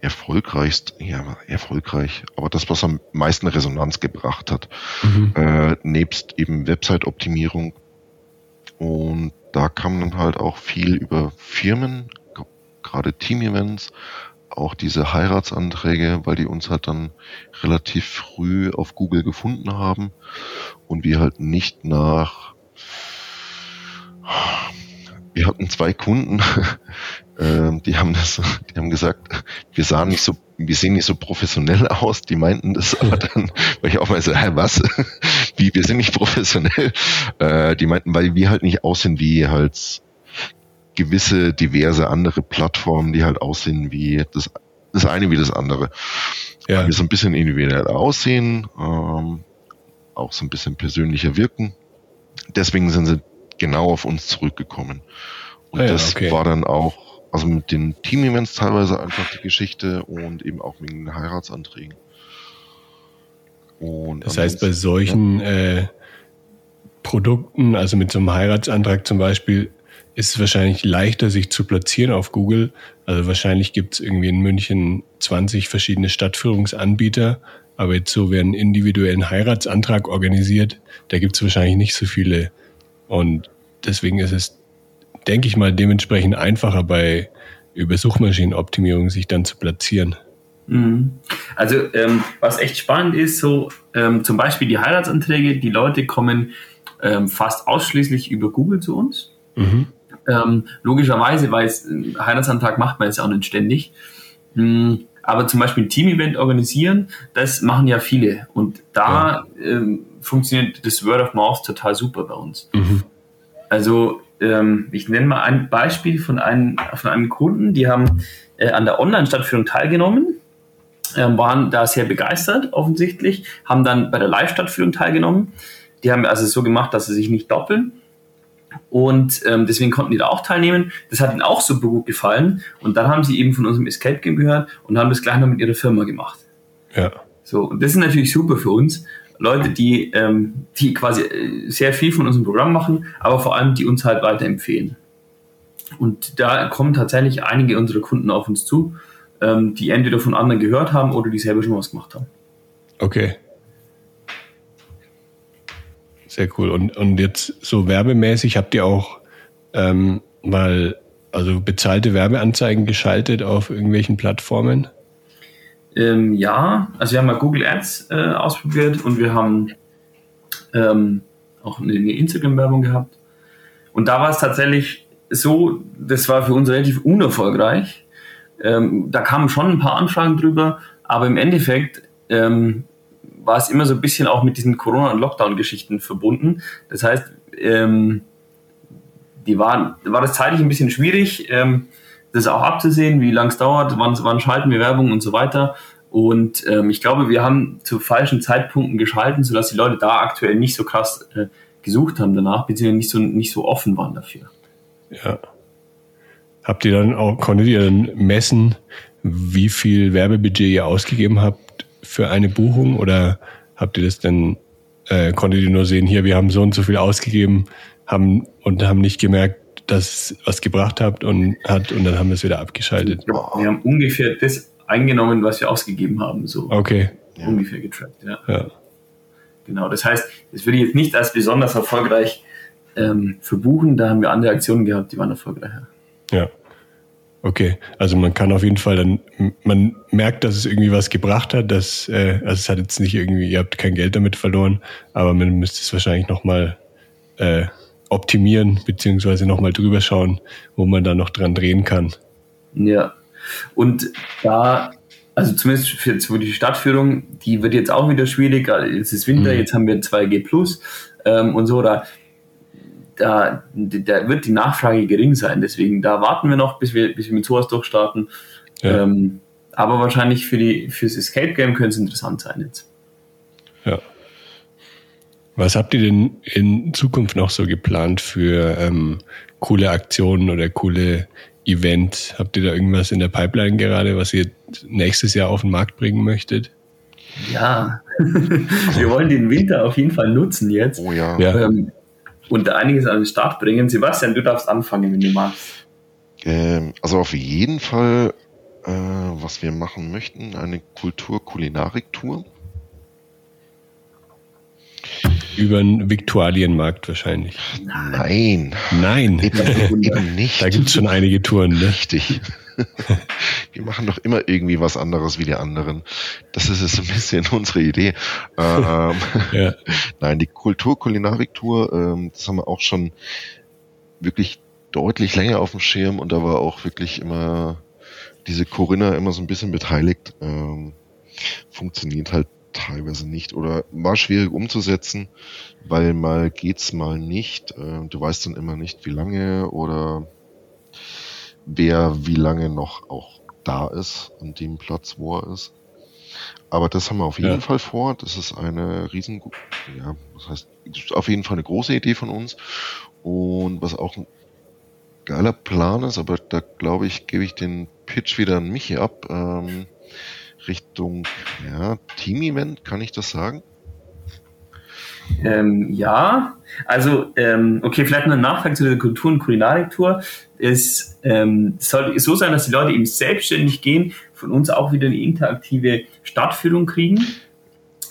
Speaker 4: erfolgreichste, ja, erfolgreich, aber das, was am meisten Resonanz gebracht hat, äh, nebst eben Website-Optimierung. Und da kam dann halt auch viel über Firmen, gerade Team-Events, auch diese Heiratsanträge, weil die uns halt dann relativ früh auf Google gefunden haben und wir halt nicht nach wir hatten zwei Kunden, ähm, die haben das, die haben gesagt, wir sahen nicht so, wir sehen nicht so professionell aus. Die meinten das, aber dann war ich auch mal so, hä, was? Wie, wir sind nicht professionell? Äh, die meinten, weil wir halt nicht aussehen wie halt gewisse diverse andere Plattformen, die halt aussehen wie das, das eine wie das andere. Ja. Weil wir so ein bisschen individuell aussehen, ähm, auch so ein bisschen persönlicher wirken. Deswegen sind sie genau auf uns zurückgekommen. Und ah ja, das okay. war dann auch, also mit den Team-Events teilweise einfach die Geschichte und eben auch mit den Heiratsanträgen.
Speaker 1: Und das heißt, bei solchen äh, Produkten, also mit so einem Heiratsantrag zum Beispiel, ist es wahrscheinlich leichter, sich zu platzieren auf Google. Also wahrscheinlich gibt es irgendwie in München 20 verschiedene Stadtführungsanbieter, aber jetzt so, wer einen individuellen Heiratsantrag organisiert, da gibt es wahrscheinlich nicht so viele. Und deswegen ist es, denke ich mal, dementsprechend einfacher bei über Suchmaschinenoptimierung sich dann zu platzieren.
Speaker 3: Mhm. Also ähm, was echt spannend ist, so ähm, zum Beispiel die Heiratsanträge, die Leute kommen ähm, fast ausschließlich über Google zu uns. Mhm. Ähm, logischerweise, weil es einen Heiratsantrag macht man jetzt auch nicht ständig. Mhm. Aber zum Beispiel ein Team-Event organisieren, das machen ja viele. Und da ja. ähm, funktioniert das Word of Mouth total super bei uns. Mhm. Also ähm, ich nenne mal ein Beispiel von einem, von einem Kunden, die haben äh, an der Online-Stadtführung teilgenommen, äh, waren da sehr begeistert offensichtlich, haben dann bei der Live-Stadtführung teilgenommen die haben also so gemacht, dass sie sich nicht doppeln. Und ähm, deswegen konnten die da auch teilnehmen. Das hat ihnen auch super gut gefallen. Und dann haben sie eben von unserem Escape Game gehört und haben das gleich noch mit ihrer Firma gemacht. Ja. So, und das ist natürlich super für uns. Leute, die, ähm, die quasi äh, sehr viel von unserem Programm machen, aber vor allem die uns halt weiterempfehlen. Und da kommen tatsächlich einige unserer Kunden auf uns zu, ähm, die entweder von anderen gehört haben oder die selber schon was gemacht haben.
Speaker 1: Okay. Sehr cool. Und, und jetzt so werbemäßig habt ihr auch ähm, mal also bezahlte Werbeanzeigen geschaltet auf irgendwelchen Plattformen?
Speaker 3: Ähm, ja, also wir haben mal Google Ads äh, ausprobiert und wir haben ähm, auch eine, Instagram-Werbung gehabt. Und da war es tatsächlich so, das war für uns relativ unerfolgreich. Ähm, da kamen schon ein paar Anfragen drüber, aber im Endeffekt ähm, war es immer so ein bisschen auch mit diesen Corona- und Lockdown-Geschichten verbunden. Das heißt, ähm, die waren, war das zeitlich ein bisschen schwierig, ähm, das auch abzusehen, wie lang es dauert, wann, wann schalten wir Werbung und so weiter. Und ähm, ich glaube, wir haben zu falschen Zeitpunkten geschalten, sodass die Leute da aktuell nicht so krass äh, gesucht haben danach, beziehungsweise nicht so, nicht so offen waren dafür.
Speaker 1: Ja. Habt ihr dann auch, konntet ihr dann messen, wie viel Werbebudget ihr ausgegeben habt für eine Buchung oder habt ihr das denn, äh, konntet ihr nur sehen, hier, wir haben so und so viel ausgegeben haben und haben nicht gemerkt, dass was gebracht habt und hat und dann haben wir es wieder abgeschaltet?
Speaker 3: Wir haben ungefähr das eingenommen, was wir ausgegeben haben, so
Speaker 1: okay.
Speaker 3: ungefähr getrackt, ja. ja. Genau, das heißt, das würde ich jetzt nicht als besonders erfolgreich ähm, verbuchen, da haben wir andere Aktionen gehabt, die waren erfolgreicher.
Speaker 1: Ja. Okay, also man kann auf jeden Fall dann, man merkt, dass es irgendwie was gebracht hat, dass, äh, also es hat jetzt nicht irgendwie, ihr habt kein Geld damit verloren, aber man müsste es wahrscheinlich nochmal äh, optimieren, beziehungsweise nochmal drüber schauen, wo man da noch dran drehen kann.
Speaker 3: Ja, und da, also zumindest für, für die Stadtführung, die wird jetzt auch wieder schwierig, jetzt ist Winter, mhm. jetzt haben wir 2G Plus ähm, und so, da da, da wird die Nachfrage gering sein. Deswegen, da warten wir noch, bis wir, bis wir mit sowas durchstarten. Ja. Ähm, aber wahrscheinlich für die, fürs Escape Game könnte es interessant sein jetzt.
Speaker 1: Ja. Was habt ihr denn in Zukunft noch so geplant für ähm, coole Aktionen oder coole Events? Habt ihr da irgendwas in der Pipeline gerade, was ihr nächstes Jahr auf den Markt bringen möchtet?
Speaker 3: Ja, wir wollen den Winter auf jeden Fall nutzen jetzt.
Speaker 4: Oh ja. ja. Ähm,
Speaker 3: und einiges an den Start bringen. Sebastian, du darfst anfangen, wenn du magst.
Speaker 4: Ähm, also auf jeden Fall, äh, was wir machen möchten, eine Kultur-Kulinarik-Tour.
Speaker 1: Über den Viktualienmarkt wahrscheinlich.
Speaker 4: Nein.
Speaker 1: Nein. Eben, eben nicht. Da gibt es schon einige Touren. Ne?
Speaker 4: Richtig. Wir machen doch immer irgendwie was anderes wie die anderen. Das ist so ein bisschen unsere Idee. Ähm, ja. Nein, die Kultur-Kulinarik-Tour, ähm, das haben wir auch schon wirklich deutlich länger auf dem Schirm und da war auch wirklich immer diese Corinna immer so ein bisschen beteiligt. Ähm, funktioniert halt teilweise nicht oder war schwierig umzusetzen, weil mal geht's mal nicht. Äh, du weißt dann immer nicht, wie lange oder wer wie lange noch auch da ist, an dem Platz, wo er ist. Aber das haben wir auf jeden ja. Fall vor. Das ist eine riesen, ja, das heißt, auf jeden Fall eine große Idee von uns. Und was auch ein geiler Plan ist, aber da glaube ich, gebe ich den Pitch wieder an Michi ab. Ähm, Richtung ja, Team-Event, kann ich das sagen?
Speaker 3: Ähm, ja, also ähm, okay, vielleicht eine Nachfrage zu der Kultur- und Kulinarik-Tour. Es ähm, soll so sein, dass die Leute eben selbstständig gehen, von uns auch wieder eine interaktive Stadtführung kriegen,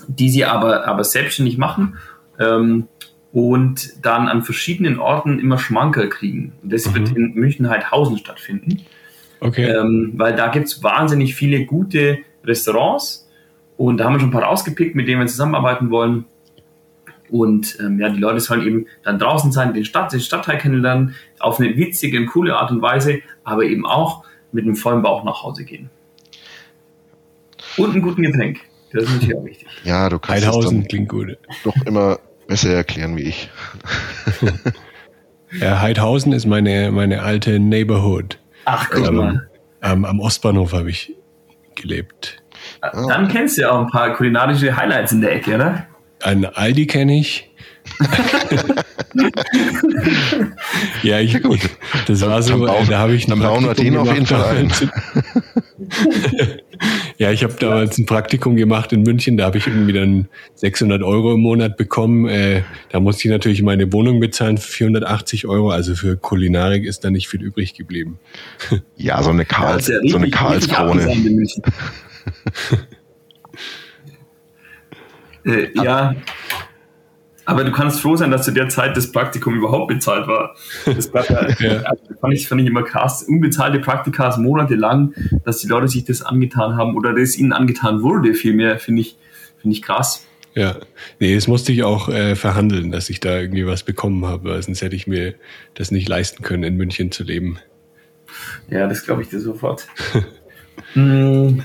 Speaker 3: die sie aber, aber selbstständig machen ähm, und dann an verschiedenen Orten immer Schmankerl kriegen. Und das mhm. wird in München-Heidhausen stattfinden. Okay. Ähm, weil da gibt es wahnsinnig viele gute Restaurants und da haben wir schon ein paar rausgepickt, mit denen wir zusammenarbeiten wollen. Und ähm, ja, die Leute sollen eben dann draußen sein, den, Stadt, den Stadtteil kennenlernen, auf eine witzige und coole Art und Weise, aber eben auch mit einem vollen Bauch nach Hause gehen. Und einen guten Getränk. Das ist natürlich auch wichtig.
Speaker 4: Ja, du kannst
Speaker 1: Heidhausen es klingt gut.
Speaker 4: doch immer besser erklären wie ich.
Speaker 1: ja, Heidhausen ist meine, meine alte Neighborhood.
Speaker 3: Ach, guck ähm, mal.
Speaker 1: Am, am Ostbahnhof habe ich gelebt.
Speaker 3: Dann kennst du ja auch ein paar kulinarische Highlights in der Ecke, oder?
Speaker 1: Ein Aldi kenne ich. ja, ich, gut. das war so,
Speaker 4: bauen, da habe ich dann bauen wir den auf jeden Fall ein.
Speaker 1: ja, ich habe damals ein Praktikum gemacht in München, da habe ich irgendwie dann 600 Euro im Monat bekommen. Äh, da musste ich natürlich meine Wohnung bezahlen für 480 Euro, also für Kulinarik ist da nicht viel übrig geblieben.
Speaker 4: ja, so eine, Karls, ja, so eine Karlskrone.
Speaker 3: Äh, ja, aber du kannst froh sein, dass zu der Zeit das Praktikum überhaupt bezahlt war. Das war, ja. also, fand, ich, fand ich immer krass. Unbezahlte Praktika monatelang, dass die Leute sich das angetan haben oder das ihnen angetan wurde, vielmehr, finde ich, finde ich krass.
Speaker 1: Ja, nee, das musste ich auch äh, verhandeln, dass ich da irgendwie was bekommen habe, weil sonst hätte ich mir das nicht leisten können, in München zu leben.
Speaker 3: Ja, das glaube ich dir sofort. hm,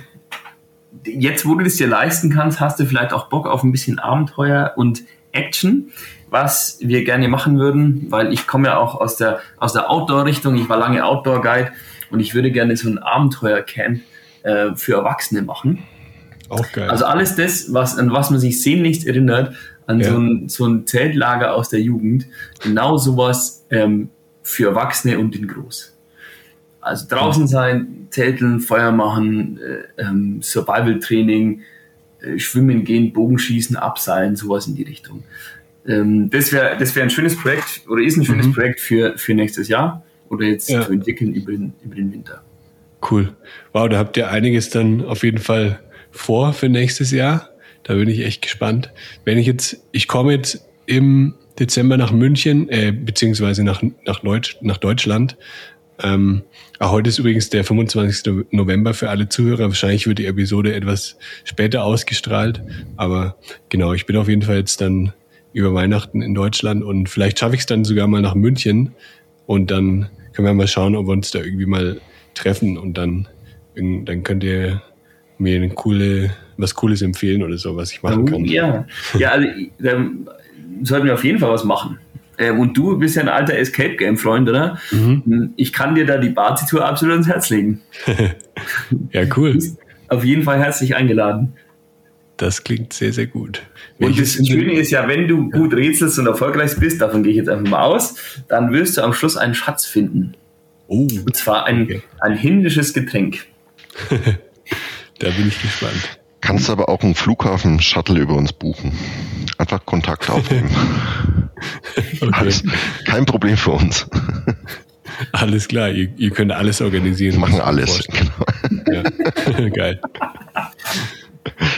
Speaker 3: jetzt, wo du das dir leisten kannst, hast du vielleicht auch Bock auf ein bisschen Abenteuer und Action, was wir gerne machen würden, weil ich komme ja auch aus der, aus der Outdoor-Richtung. Ich war lange Outdoor-Guide und ich würde gerne so ein Abenteuer-Camp äh, für Erwachsene machen.
Speaker 1: Auch geil.
Speaker 3: Also alles das, was, an was man sich sehnlichst erinnert, an ja. so, ein, so ein Zeltlager aus der Jugend. Genau sowas ähm, für Erwachsene und in groß. Also draußen sein, Zelteln, Feuer machen, äh, ähm, Survival-Training, äh, Schwimmen gehen, Bogenschießen, Abseilen, sowas in die Richtung. Ähm, das wäre das wär ein schönes Projekt oder ist ein schönes mhm. Projekt für, für nächstes Jahr oder jetzt ja. zu entwickeln über den, über den Winter.
Speaker 1: Cool. Wow, da habt ihr einiges dann auf jeden Fall vor für nächstes Jahr. Da bin ich echt gespannt. Wenn ich jetzt, ich komme jetzt im Dezember nach München, äh, beziehungsweise nach, nach, Deutsch, nach Deutschland ähm, ah, heute ist übrigens der 25. November für alle Zuhörer. Wahrscheinlich wird die Episode etwas später ausgestrahlt. Aber genau, ich bin auf jeden Fall jetzt dann über Weihnachten in Deutschland und vielleicht schaffe ich es dann sogar mal nach München und dann können wir mal schauen, ob wir uns da irgendwie mal treffen und dann, dann könnt ihr mir eine coole, was Cooles empfehlen oder so, was ich machen kann.
Speaker 3: Ja, ja also dann sollten wir auf jeden Fall was machen. Ähm, und du bist ja ein alter Escape Game Freund, oder? Mhm. Ich kann dir da die Bazi-Tour absolut ans Herz legen.
Speaker 1: ja, cool.
Speaker 3: auf jeden Fall herzlich eingeladen.
Speaker 1: Das klingt sehr, sehr gut.
Speaker 3: Und das Schöne ist ja, wenn du gut rätselst und erfolgreich bist, davon gehe ich jetzt einfach mal aus, dann wirst du am Schluss einen Schatz finden. Oh, und zwar ein, okay. ein hindisches Getränk.
Speaker 1: da bin ich gespannt.
Speaker 4: Kannst aber auch einen Flughafen-Shuttle über uns buchen. Einfach Kontakt aufnehmen. okay. Alles, kein Problem für uns.
Speaker 1: Alles klar, ihr, ihr könnt alles organisieren.
Speaker 4: Wir machen alles, genau.
Speaker 1: Ja. Geil.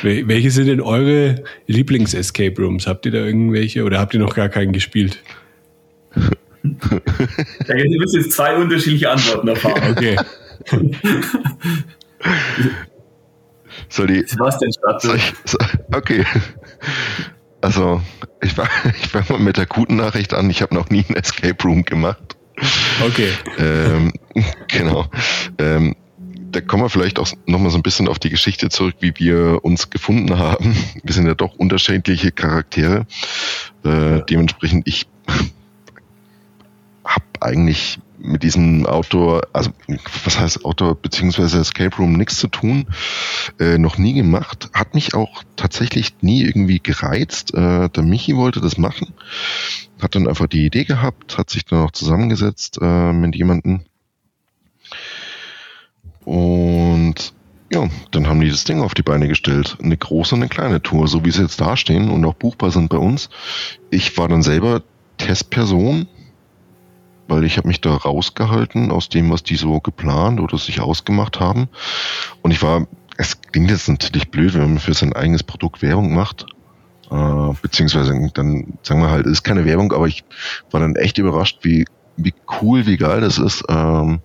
Speaker 1: Welche sind denn eure Lieblings-Escape Rooms? Habt ihr da irgendwelche oder habt ihr noch gar keinen gespielt?
Speaker 3: Ihr müsst jetzt zwei unterschiedliche Antworten erfahren.
Speaker 1: Okay.
Speaker 4: Soll die.
Speaker 3: Sebastian Stadt.
Speaker 4: Okay. Also, ich war, ich war mal mit der guten Nachricht an, ich habe noch nie ein Escape Room gemacht.
Speaker 1: Okay.
Speaker 4: Ähm, genau. Ähm, da kommen wir vielleicht auch nochmal so ein bisschen auf die Geschichte zurück, wie wir uns gefunden haben. Wir sind ja doch unterschiedliche Charaktere. Äh, dementsprechend, ich habe eigentlich mit diesem Outdoor, also was heißt Outdoor beziehungsweise Escape Room nichts zu tun, äh, noch nie gemacht, hat mich auch tatsächlich nie irgendwie gereizt. Äh, der Michi wollte das machen, hat dann einfach die Idee gehabt, hat sich dann auch zusammengesetzt äh, mit jemandem und ja, dann haben die das Ding auf die Beine gestellt. Eine große und eine kleine Tour, so wie sie jetzt dastehen und auch buchbar sind bei uns. Ich war dann selber Testperson, weil ich habe mich da rausgehalten aus dem, was die so geplant oder sich ausgemacht haben. Und ich war, es klingt jetzt natürlich blöd, wenn man für sein eigenes Produkt Werbung macht. Äh, beziehungsweise dann sagen wir halt, ist keine Werbung, aber ich war dann echt überrascht, wie wie cool, wie geil das ist. Ähm,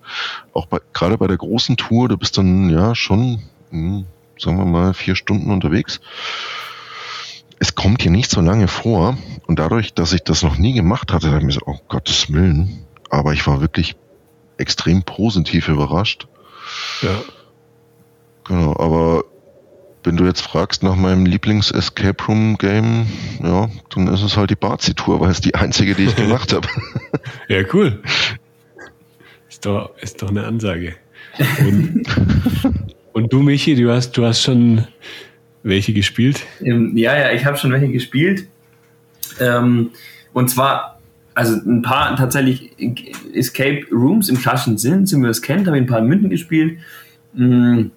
Speaker 4: auch bei, gerade bei der großen Tour, du bist dann ja schon, mh, hm, sagen wir mal, vier Stunden unterwegs. Es kommt hier nicht so lange vor und dadurch, dass ich das noch nie gemacht hatte, habe ich mir so, oh Gottes Willen. Aber ich war wirklich extrem positiv überrascht. Ja. Genau, aber wenn du jetzt fragst nach meinem Lieblings-Escape Room-Game, ja, dann ist es halt die Bazi-Tour, weil es die einzige, die ich gemacht habe.
Speaker 1: ja, cool. Ist doch, ist doch eine Ansage. Und, und du, Michi, du hast, du hast schon welche gespielt?
Speaker 3: Ähm, ja, ja, ich habe schon welche gespielt. Ähm, und zwar, also ein paar tatsächlich Escape Rooms im klassischen Sinn, wie wir es kennt, habe ich ein paar in München gespielt. Mhm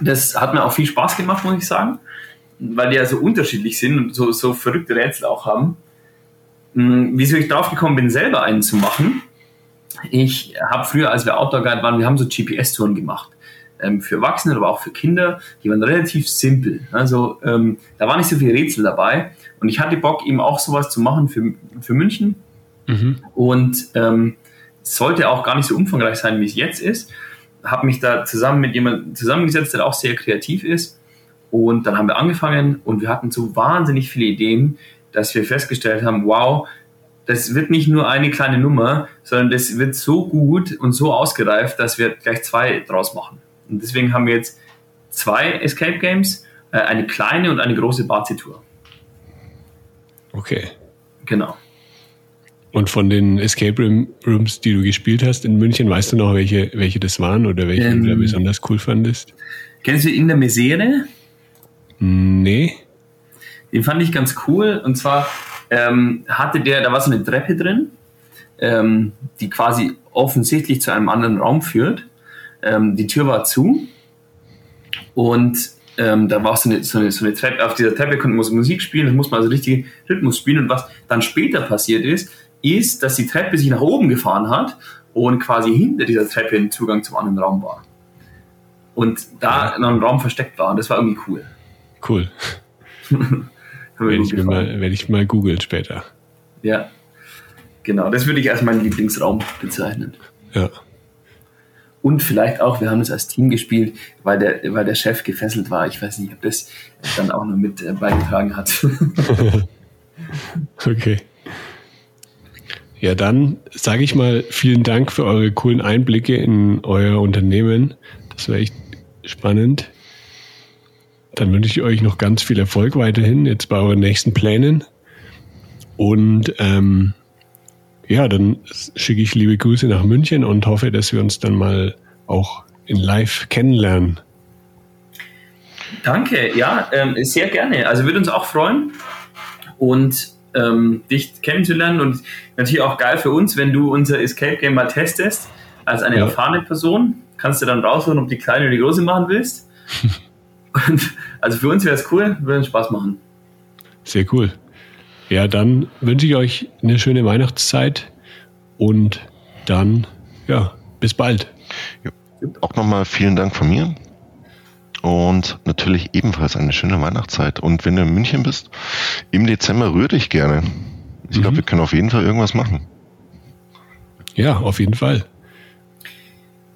Speaker 3: das hat mir auch viel Spaß gemacht, muss ich sagen, weil die ja so unterschiedlich sind und so, so verrückte Rätsel auch haben. Hm, wieso ich drauf gekommen bin, selber einen zu machen. Ich habe früher, als wir Outdoor Guide waren, wir haben so GPS-Touren gemacht. Ähm, für Erwachsene, aber auch für Kinder. Die waren relativ simpel. Also ähm, da war nicht so viel Rätsel dabei. Und ich hatte Bock, eben auch sowas zu machen für, für München. Mhm. Und ähm, sollte auch gar nicht so umfangreich sein, wie es jetzt ist habe mich da zusammen mit jemandem zusammengesetzt, der auch sehr kreativ ist. Und dann haben wir angefangen und wir hatten so wahnsinnig viele Ideen, dass wir festgestellt haben, wow, das wird nicht nur eine kleine Nummer, sondern das wird so gut und so ausgereift, dass wir gleich zwei draus machen. Und deswegen haben wir jetzt zwei Escape Games, äh, eine kleine und eine große Bazi-Tour.
Speaker 1: Okay.
Speaker 3: Genau.
Speaker 1: Und von den Escape Rooms, die du gespielt hast in München, weißt du noch, welche, welche das waren oder welche ähm, du da besonders cool fandest?
Speaker 3: Kennst du In der Misere?
Speaker 1: Nee.
Speaker 3: Den fand ich ganz cool. Und zwar ähm, hatte der, da war so eine Treppe drin, ähm, die quasi offensichtlich zu einem anderen Raum führt. Ähm, die Tür war zu. Und ähm, da war auch so eine, so, eine, so eine Treppe, auf dieser Treppe konnte man Musik spielen, da muss man also richtig Rhythmus spielen. Und was dann später passiert ist, ist, dass die Treppe sich nach oben gefahren hat und quasi hinter dieser Treppe ein Zugang zum anderen Raum war. Und da ja. noch ein Raum versteckt war. Und das war irgendwie cool.
Speaker 1: Cool. werde, ich mal, werde ich mal googeln später.
Speaker 3: Ja. Genau, das würde ich als meinen Lieblingsraum bezeichnen.
Speaker 1: Ja.
Speaker 3: Und vielleicht auch, wir haben es als Team gespielt, weil der, weil der Chef gefesselt war. Ich weiß nicht, ob das dann auch noch mit äh, beigetragen hat.
Speaker 1: okay. Ja, dann sage ich mal vielen Dank für eure coolen Einblicke in euer Unternehmen. Das war echt spannend. Dann wünsche ich euch noch ganz viel Erfolg weiterhin jetzt bei euren nächsten Plänen. Und ähm, ja, dann schicke ich liebe Grüße nach München und hoffe, dass wir uns dann mal auch in Live kennenlernen.
Speaker 3: Danke, ja, ähm, sehr gerne. Also würde uns auch freuen. Und ähm, dich kennenzulernen und natürlich auch geil für uns, wenn du unser Escape Game mal testest, als eine ja. erfahrene Person, kannst du dann rausholen, ob die kleine oder die große machen willst. und, also für uns wäre es cool, würde uns Spaß machen.
Speaker 1: Sehr cool. Ja, dann wünsche ich euch eine schöne Weihnachtszeit und dann, ja, bis bald.
Speaker 4: Ja, auch nochmal vielen Dank von mir und natürlich ebenfalls eine schöne Weihnachtszeit. Und wenn du in München bist, im Dezember rühr dich gerne. Ich mhm. glaube, wir können auf jeden Fall irgendwas machen.
Speaker 1: Ja, auf jeden Fall.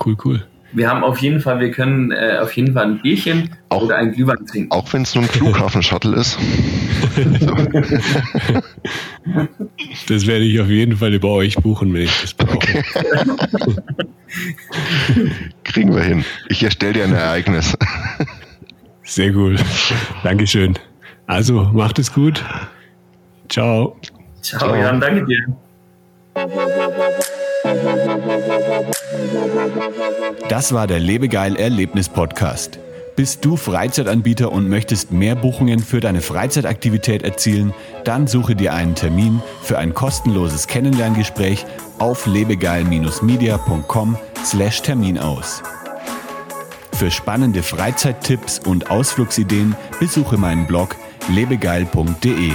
Speaker 1: Cool, cool.
Speaker 3: Wir haben auf jeden Fall, wir können äh, auf jeden Fall ein Bierchen auch, oder ein Glühwein trinken.
Speaker 4: Auch wenn es nur ein Flughafen-Shuttle ist.
Speaker 1: das werde ich auf jeden Fall über euch buchen, wenn ich das brauche. Okay.
Speaker 4: Kriegen wir hin. Ich erstelle dir ein Ereignis.
Speaker 1: Sehr cool. Dankeschön. Also, macht es gut. Ciao.
Speaker 3: Ciao, Ciao. Jan, danke dir.
Speaker 2: Das war der Lebegeil Erlebnis Podcast. Bist du Freizeitanbieter und möchtest mehr Buchungen für deine Freizeitaktivität erzielen? Dann suche dir einen Termin für ein kostenloses Kennenlerngespräch auf lebegeil-media.com/termin aus. Für spannende Freizeittipps und Ausflugsideen besuche meinen Blog lebegeil.de.